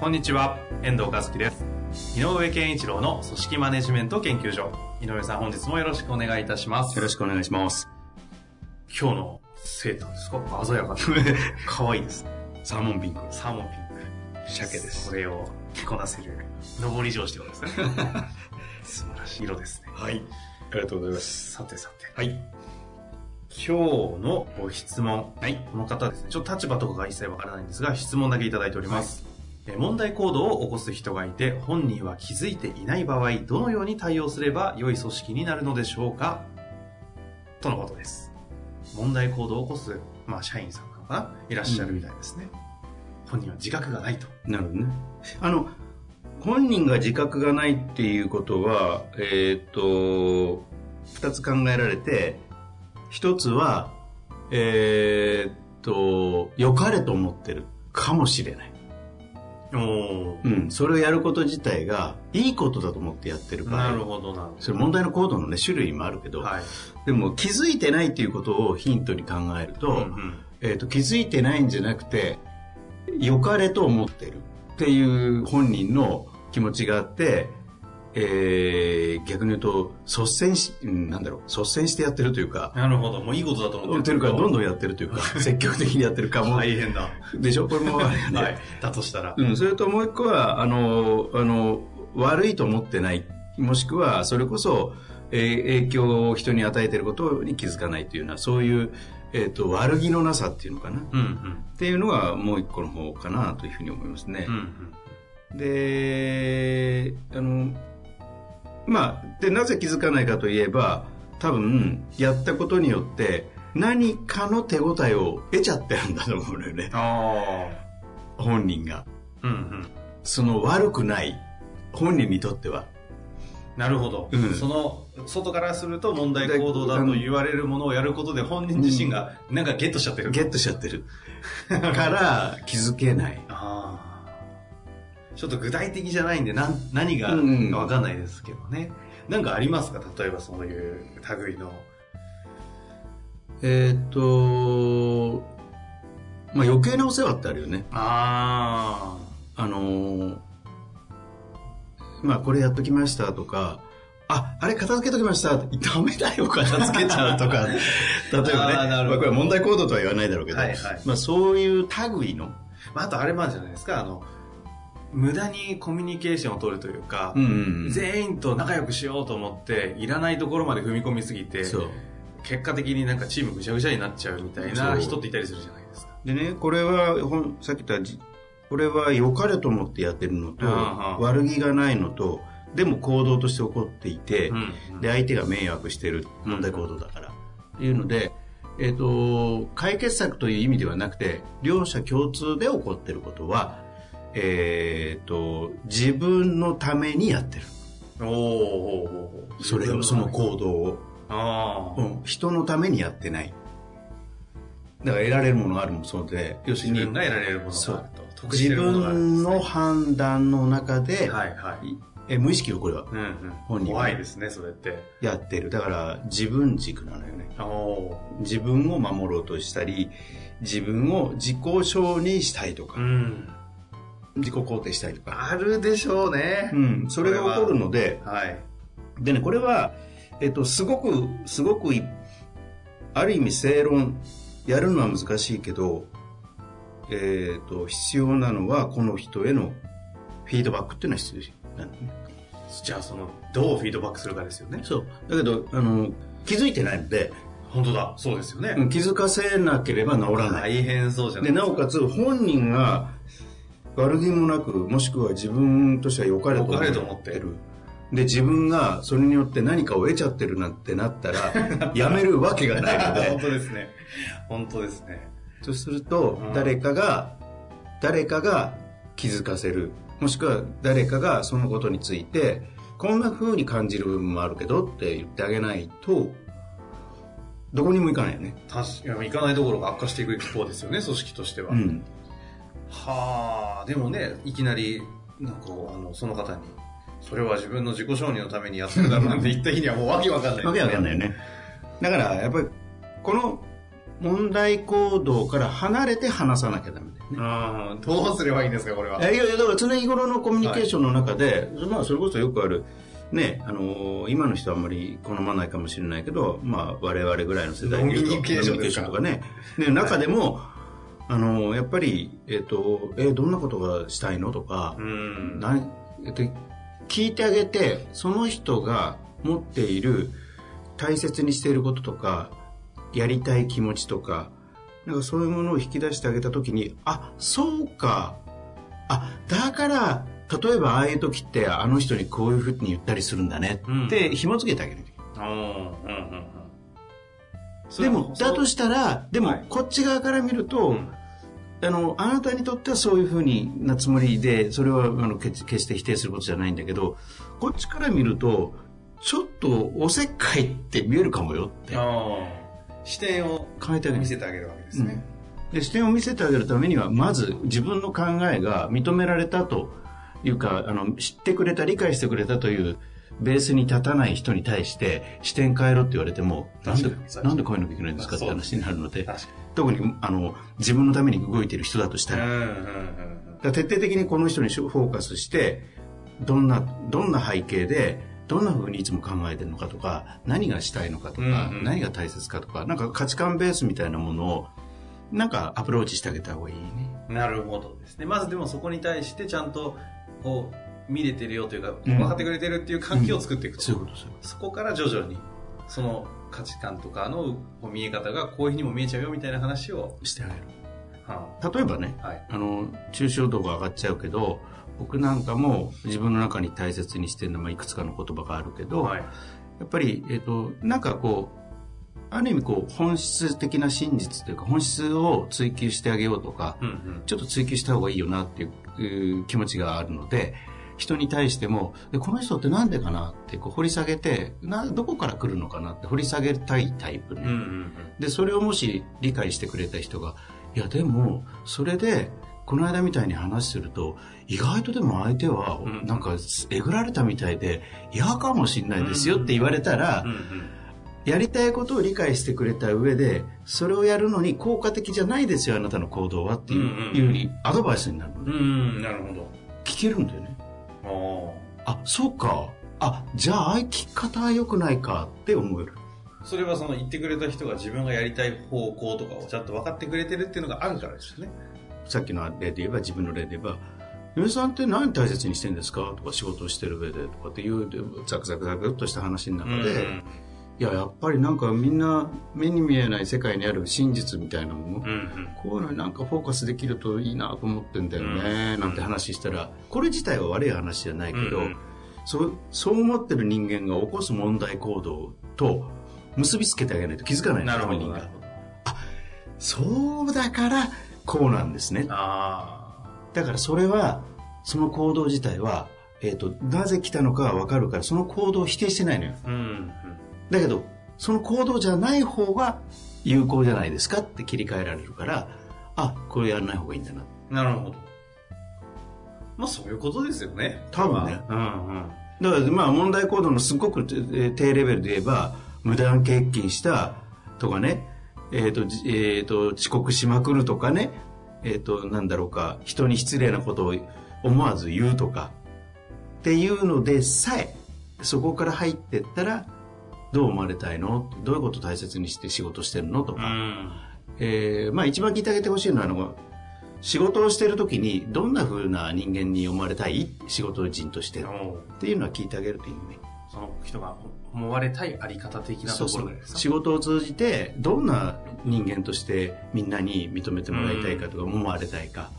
こんにちは、遠藤和樹です。井上健一郎の組織マネジメント研究所。井上さん、本日もよろしくお願いいたします。よろしくお願いします。今日のですか？鮮やかな。可愛いですね。サーモンピンク。サーモンピンク。鮭ですこれを着こなせる、上り上司ってことですね。素晴らしい色ですね。はい。ありがとうございます。さてさて。はい。今日のご質問。はい。この方ですね。ちょっと立場とかが一切わからないんですが、質問だけいただいております。えー問題行動を起こす人がいて、本人は気づいていない場合、どのように対応すれば良い組織になるのでしょうか？とのことです。問題行動を起こす、まあ、社員さんかないらっしゃるみたいですね。本人は自覚がないと。なるほどね。あの、本人が自覚がないっていうことは、えっ、と、二つ考えられて、一つは、えっ、と、良かれと思ってるかもしれない。うん。それをやること自体が、いいことだと思ってやってる場合。なるほど、それ問題の行動のね、種類もあるけど、ど。はい。でも気づいてないっていうことをヒントに考えると、うんうんえー、と気づいてないんじゃなくて良かれと思ってるっていう本人の気持ちがあって、えー逆に言うと率先しうんなんだろう率先してやってるというかなるほど。もういいことだと思ってるからどんどんやってるというか 積極的にやってるかも、大変だ。でしょ？これもあるよね、はい。だとしたら。うん、それともう一個はあのあの悪いと思ってないもしくはそれこそ、えー影響を人に与えていることに気づかないというようなそういう、えー、と悪気のなさっていうのかなうんうん。っていうのがもう一個の方かなというふうに思いますねうん。うん。で、あの、まあ、で、なぜ気づかないかといえば、多分、やったことによって、何かの手応えを得ちゃってるんだと思うのよね。あ本人が。あ。うんうん。その悪くない、本人にとっては。なるほど、うんその、外からすると問題行動だと言われるものをやることで本人自身がなんかゲットしちゃってる。ゲットしちゃってる。から、気づけない。ああ。ちょっと具体的じゃないんで、なん何がわかんないですけどね。なんかありますか？例えばそういう類の。えーっと、まあ余計なお世話ってあるよね。ああのーまあこれやっときましたとか、あ、あれ片付けときましたダメだよ、片付けちゃうとか。例えばね、あーなるほどまあこれは問題行動とは言わないだろうけど、はいはいまあそういう類の、あ。まあ、あとあれもあるじゃないですか。あの、無駄にコミュニケーションを取るというか、うんうんうん全員と仲良くしようと思って、いらないところまで踏み込みすぎて。結果的になんかチームぐちゃぐちゃになっちゃうみたいな人っていたりするじゃないですか。でね、これは、ほんさっき言ったじ、これは良かれと思ってやってるのと、悪気がないのと、でも行動として起こっていて、うんで、相手が迷惑してる問題行動だから。っていうので、えっ、と、解決策という意味ではなくて、両者共通で起こってることは、えっ、と、自分のためにやってる。おーおそれを、その行動を。ああ、うん人のためにやってない。だから得られるものがあるもそうで、要するに自分、が得られるものがあると。自分の判断の中で、はいはい。え無意識をこれはうんうん。本人は怖いですね、それって。やってる。だから自分軸なのよね。自分を守ろうとしたり、自分を自己承認したいとかー。う、ん。自己肯定したいとか。あるでしょうね。うん、それが起こるので、はい。でね、これは、えっと、すごく、すごくい、ある意味正論、やるのは難しいけど、えっと、必要なのは、この人へのフィードバックっていうのは必要なのね。じゃあ、その、どうフィードバックするかですよね。そう。だけど、あの、気づいてないので、本当だ。そうですよね。うん気づかせなければ治らない。大変そうじゃないで、なおかつ、本人が悪気もなく、もしくは自分としては良かれと思ってる。で、自分がそれによって何かを得ちゃってるなんてなったら、やめるわけがないの本で、当ですね。本当ですね。そうするとうん。誰かが誰かが気づかせる。もしくは誰かがそのことについてこんな風に感じる部分もあるけどって言ってあげないとどこにも行かないよね。確かに行かないところが悪化していく一方ですよね組織としては、うんはあでもねいきなりなんかあのその方にそれは自分の自己承認のためにやってるだろうなんて言った日にはもうわけわかんない、わけわかんないよね。だからやっぱりこの問題行動から離れて話さなきゃダメだよね。うんどうすればいいんですかこれは。いやいやだから常日頃のコミュニケーションの中で、まあそれこそよくあるねあのー今の人はあんまり好まないかもしれないけどまあ我々ぐらいの世代で言うとコミュニケーションとかね。で中でもあのーやっぱりえっ、とえどんなことがしたいの？とか、うん。なえっと、聞いてあげてその人が持っている大切にしていることとかやりたい気持ちとかなんかそういうものを引き出してあげた時にあそうか。あだから例えばああいう時ってあの人にこういうふうに言ったりするんだねって紐付けてあげる、うんうんうんうん。でもだとしたらでもはい。こっち側から見ると、うんあのあなたにとってはそういうふうになつもりでそれはあの決決して否定することじゃないんだけどこっちから見るとちょっとおせっかいって見えるかもよって視点を変えてあげる見せてあげるわけですね。で視点を見せてあげるためにはまず自分の考えが認められたというかあの知ってくれた理解してくれたというベースに立たない人に対して視点変えろって言われてもなんでなんで変えなきゃいけないんですかって話になるので特にあの自分のために動いている人だとしたに。らら徹底的にこの人にフォーカスしてどんなどんな背景でどんな風にいつも考えてるのかとか何がしたいのかとか、うんうん何が大切かとかなんか価値観ベースみたいなものをなんかアプローチしてあげた方がいいねうん。なるほどですね。まずでもそこに対してちゃんとこう見れてるよというか、うん分かってくれてるっていう環境を作っていくと。そういうことそういうこそこから徐々にその価値観とかの見え方がこういうふうにも見えちゃうよみたいな話を、としてあげるは例えばねあはい。あの抽象度が上がっちゃうけど僕なんかも自分の中に大切にしてるのもいくつかの言葉があるけど、はい。やっぱり、えっ、と、なんかこう、ある意味こう、本質的な真実というか、本質を追求してあげようとか、うんうん。ちょっと追求した方がいいよなっていううー気持ちがあるので、人に対しても、でこの人ってなんでかなってこう掘り下げてな、どこから来るのかなって掘り下げたいタイプね。うんうんで、それをもし理解してくれた人が、いやでも、それで、この間みたいに話すると、意外とでも相手はう、んなんか、えぐられたみたいで、嫌かもしんないですよって言われたら、うん。うんやりたいことを理解してくれた上で、それをやるのに効果的じゃないですよ、あなたの行動はっていう,、うんうんいうよりアドバイスになるのうん。で、うん、なるほど。聞けるんだよね。ああ、そうか。あ、じゃあ、あき方は良くないかって思える。あ。それはその言ってくれた人が自分がやりたい方向とかをちゃんと分かってくれてるっていうのがあるからですよね。さっきの例で言えば、自分の例で言えば、嫁さんって何大切にしてんですかとか仕事をしてる上でとかっていうザクザクザクっとした話の中で、うんいややっぱりなんかみんな目に見えない世界にある真実みたいなもの、うんうん。こういうのになんかフォーカスできるといいなと思ってんだよね、うん。なんて話したら。これ自体は悪い話じゃないけど、うんそうそう思ってる人間が起こす問題行動と結びつけてあげないと気づかないな。本人が。なるほど。そうだからこうなんですね。あだからそれはその行動自体は、えー、となぜ来たのかは分かるからその行動を否定してないのよ。あ。うんだけどその行動じゃない方が有効じゃないですかって切り替えられるからあこれやらない方がいいんだなうん。なるほど。まあそういうことですよね。多分ねうんうん。だからまあ問題行動のすごくえー低レベルで言えば無断欠勤したとかね、えっとじえー、と遅刻しまくるとかね、えっとなんだろうか人に失礼なことを思わず言うとかっていうのでさえそこから入ってったらどう思われたいの？どういうことを大切にして仕事してるの？とか、うん。えーまあ一番聞いてあげてほしいのはあの仕事をしてる時にどんな風な人間に思われたい？仕事人として。っていうのは聞いてあげるといいね。その人が思われたいあり方的なところですか？仕事を通じてどんな人間としてみんなに認めてもらいたいかとか思われたいか、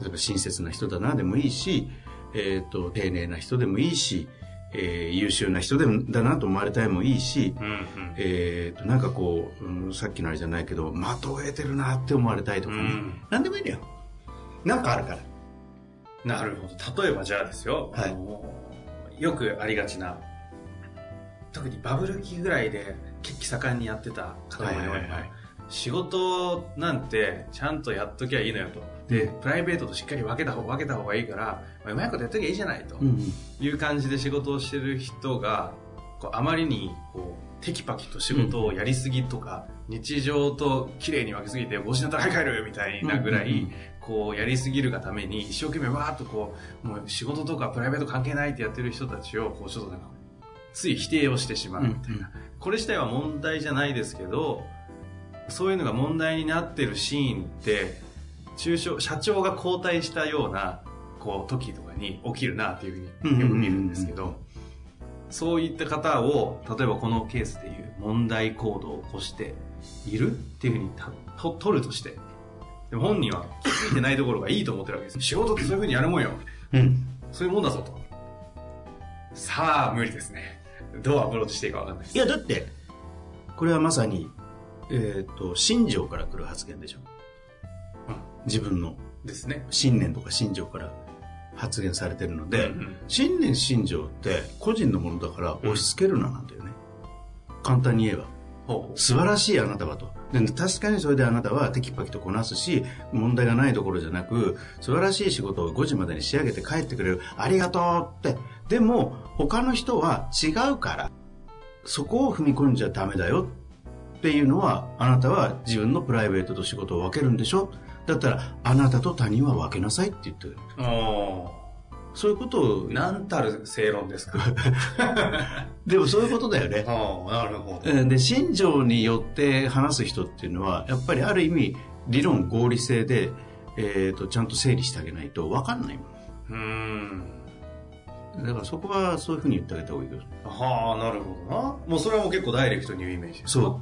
例えば親切な人だなでもいいし、えー、と丁寧な人でもいいし、えー優秀な人でもだなと思われたいもいいし、うんうん。えーと、なんかこう、うんさっきのあれじゃないけど、的を得てるなって思われたいとかね。うんなんでもいいんだよ。なんかあるから。なるほど。例えばじゃあですよ、はいよくありがちな、特にバブル期ぐらいで血気盛んにやってた方もいれば、はいはいはい仕事なんてちゃんとやっときゃいいのよと。で、プライベートとしっかり分けた方分けた方がいいから、まあうまいことやっときゃいいじゃないと。うんいう感じで仕事をしてる人が、こうあまりにこうテキパキと仕事をやりすぎとか、日常と綺麗に分けすぎて5時になったら早く帰るみたいなぐらい、うんうんうん。こうやりすぎるがために一生懸命わーっとこうもう仕事とかプライベート関係ないってやってる人たちをこうちょっとなんかつい否定をしてしまうみたいな、これ自体は問題じゃないですけどそういうのが問題になってるシーンって中小社長が交代したようなこう時とかに起きるなっていうふうによく見るんですけどそういった方を例えばこのケースでいう問題行動を起こしているっていうふうにたと取るとしてでも本人は気づいてないところがいいと思ってるわけです。仕事ってそういうふうにやるもんよ。うん。そういうもんだぞと。さあ無理ですね。どうアプローチしていいか分かんないです。いや、だって、これはまさに、えっ、と、信条から来る発言でしょ。うん自分のですね信念とか信条から発言されてるので、うんうん信念信条って個人のものだから押し付けるななんだよね。簡単に言えば。素晴らしいあなたはと。で確かにそれであなたはテキパキとこなすし、問題がないところじゃなく、素晴らしい仕事を5時までに仕上げて帰ってくれる。ありがとうって。でも、他の人は違うから、そこを踏み込んじゃダメだよっていうのは、あなたは自分のプライベートと仕事を分けるんでしょ？だったら、あなたと他人は分けなさいって言ってる。おそういうことをー、なんたる正論ですか？でもそういうことだよね。ああなるほどうんで、信条によって話す人っていうのは、やっぱりある意味、理論合理性で、えっ、と、ちゃんと整理してあげないと分かんないもうーんん。だからそこはそういうふうに言ってあげた方がいいよ。はあなるほどな。もうそれはもう結構ダイレクトに言うイメージそ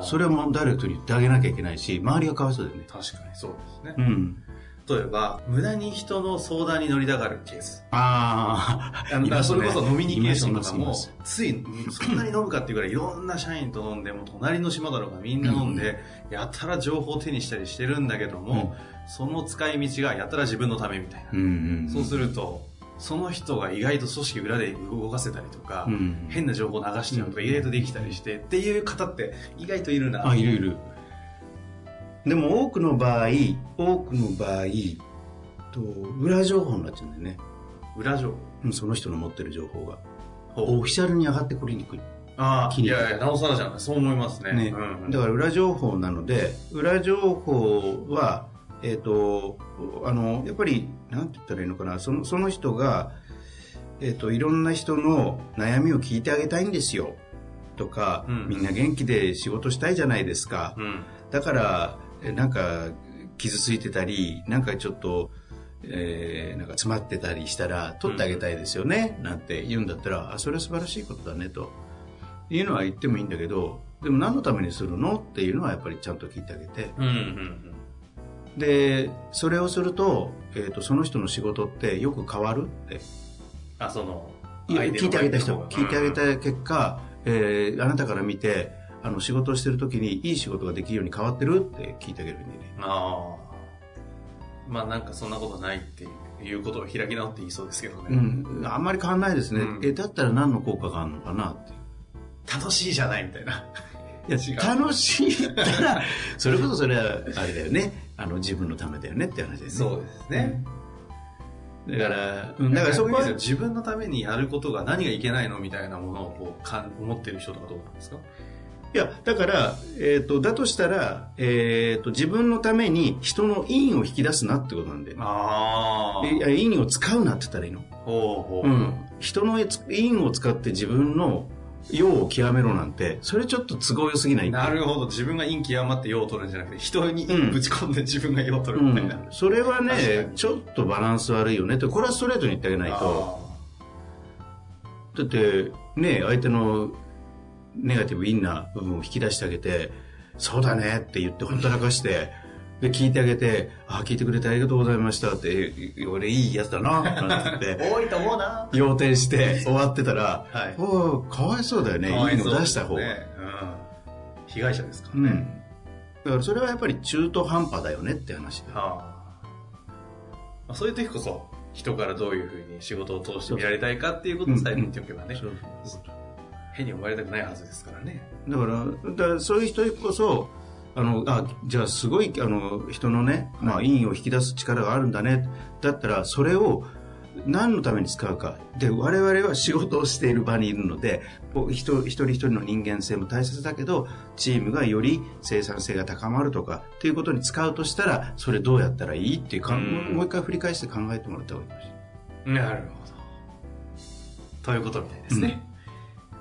う。それはもうダイレクトに言ってあげなきゃいけないし、周りがかわいそうだよね。確かにそうですね。うん。例えば無駄に人の相談に乗りたがるケース。ああ、あのだからそれこそ飲みニケーションとかもついそんなに飲むかっていうぐらいいろんな社員と飲んでも隣の島だろうがみんな飲んで、やたら情報を手にしたりしてるんだけども、その使い道がやたら自分のためみたいな、うんうん。そうするとその人が意外と組織裏で動かせたりとか、うん。変な情報を流しちゃうとか意外とできたりして、っていう方って意外といるな。あ、いるいる。でも多くの場合、多くの場合、と裏情報になっちゃうんだよね。裏情報？うんその人の持ってる情報が。ほオフィシャルに上がってくりにくい。ああ気にいやいやなおさらじゃないそう思いますね。ね。うんうん。だから裏情報なので、裏情報は、えっ、と、あの、やっぱり、なんて言ったらいいのかな、そのその人が、えっ、と、いろんな人の悩みを聞いてあげたいんですよ。とか、うん。みんな元気で仕事したいじゃないですか。うん。だから、えなんか、傷ついてたり、なんかちょっと、えーなんか詰まってたりしたら、取ってあげたいですよね、なんて言うんだったら、あ、それは素晴らしいことだね、と。いうのは言ってもいいんだけど、でも何のためにするの？っていうのはやっぱりちゃんと聞いてあげて。うんうんで、それをすると、えっ、と、その人の仕事ってよく変わるって。あその聞いてあげた人、聞いてあげのた結果、えーあなたから見て、あの、仕事をしてる時にいい仕事ができるように変わってるって聞いてあげるんだよね。ああまあなんかそんなことないっていうことを開き直って言いそうですけどね、うん、あんまり変わんないですね、うん。えだったら何の効果があるのかなって楽しいじゃないみたいな い楽しいったら それこそそれはあれだよね。あの自分のためだよねって話ですね。そうですね、だから、うん、だからそこは自分のためにやることが何がいけないのみたいなものをこうかん思ってる人とかどうなんですか？いやだから、えー、とだとしたら、えー、と自分のために人の因を引き出すなってことなんであいや因を使うなって言ったらいいの、ほうほう、うん、人の因を使って自分の用を極めろなんてそれちょっと都合良すぎないなるほど。自分が陰極まって用を取るんじゃなくて人にうん。ぶち込んで自分が用を取うるみたいな、ん、それはねに。ちょっとバランス悪いよね。ってこれはストレートに言ってあげないと。だってね相手のネガティブインな部分を引き出してあげてそうだねって言ってほったらかしてで、聞いてあげて、あ、聞いてくれてありがとうございましたって、俺いいやつだな、なんて言って、多いと思うな。要点して終わってたら、はいおーかわいそうだよね。いいの出した方が。ねうん。被害者ですからね。うん。だからそれはやっぱり中途半端だよねって話で。はあ、そういう時こそ、人からどういうふうに仕事を通して見られたいかっていうことをさえ見ておけばね、そう変に思われたくないはずですからね。だから、だからそういう人こそ、あの、あ、じゃあすごい、あの、人のね、まあ、陰を引き出す力があるんだね。だったら、それを何のために使うか。で、我々は仕事をしている場にいるので、一人一人の人間性も大切だけど、チームがより生産性が高まるとか、っていうことに使うとしたら、それどうやったらいいっていうか、うんもう一回振り返して考えてもらった方がいいなるほど。ということみたいですね。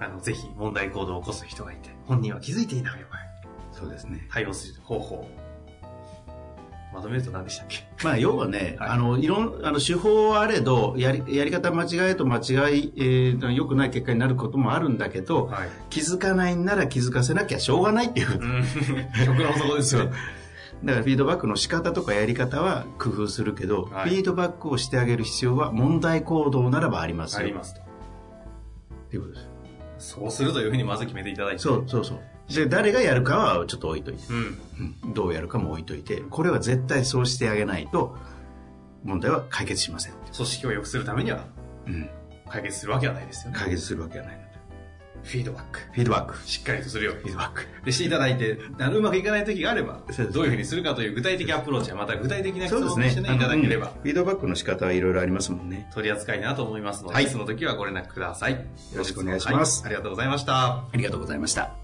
あの、ぜひ問題行動を起こす人がいて、本人は気づいていない場合、そうですね。対応する方法。まとめると何でしたっけ？まあ、要はね、はいあの、いろん、あの、手法はあれど、やり、やり方間違えと間違い、えー、良くない結果になることもあるんだけど、はい。気づかないんなら気づかせなきゃしょうがないっていう。うん。極論そこですよ。だからフィードバックの仕方とかやり方は工夫するけど、はいフィードバックをしてあげる必要は問題行動ならばありますよ。ありますと。っていうことです。そうするというふうにまず決めていただいて。そうそうそう。で、誰がやるかはちょっと置いといて、うん。うんどうやるかも置いといて、これは絶対そうしてあげないと、問題は解決しません。組織を良くするためにはうん。解決するわけはないですよね。解決するわけはないので。フィードバック。フィードバック。しっかりとするようにフィードバック。でしていただいて、あのうまくいかない時があれば、どういうふうにするかという具体的アプローチはまた具体的な質問。をしてね、いただければうんフィードバックの仕方はいろいろありますもんね。取り扱いなと思いますので、はいその時はご連絡ください。よろしくお願いしますありがとうございました。ありがとうございました。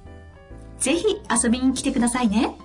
ぜひ遊びに来てくださいね。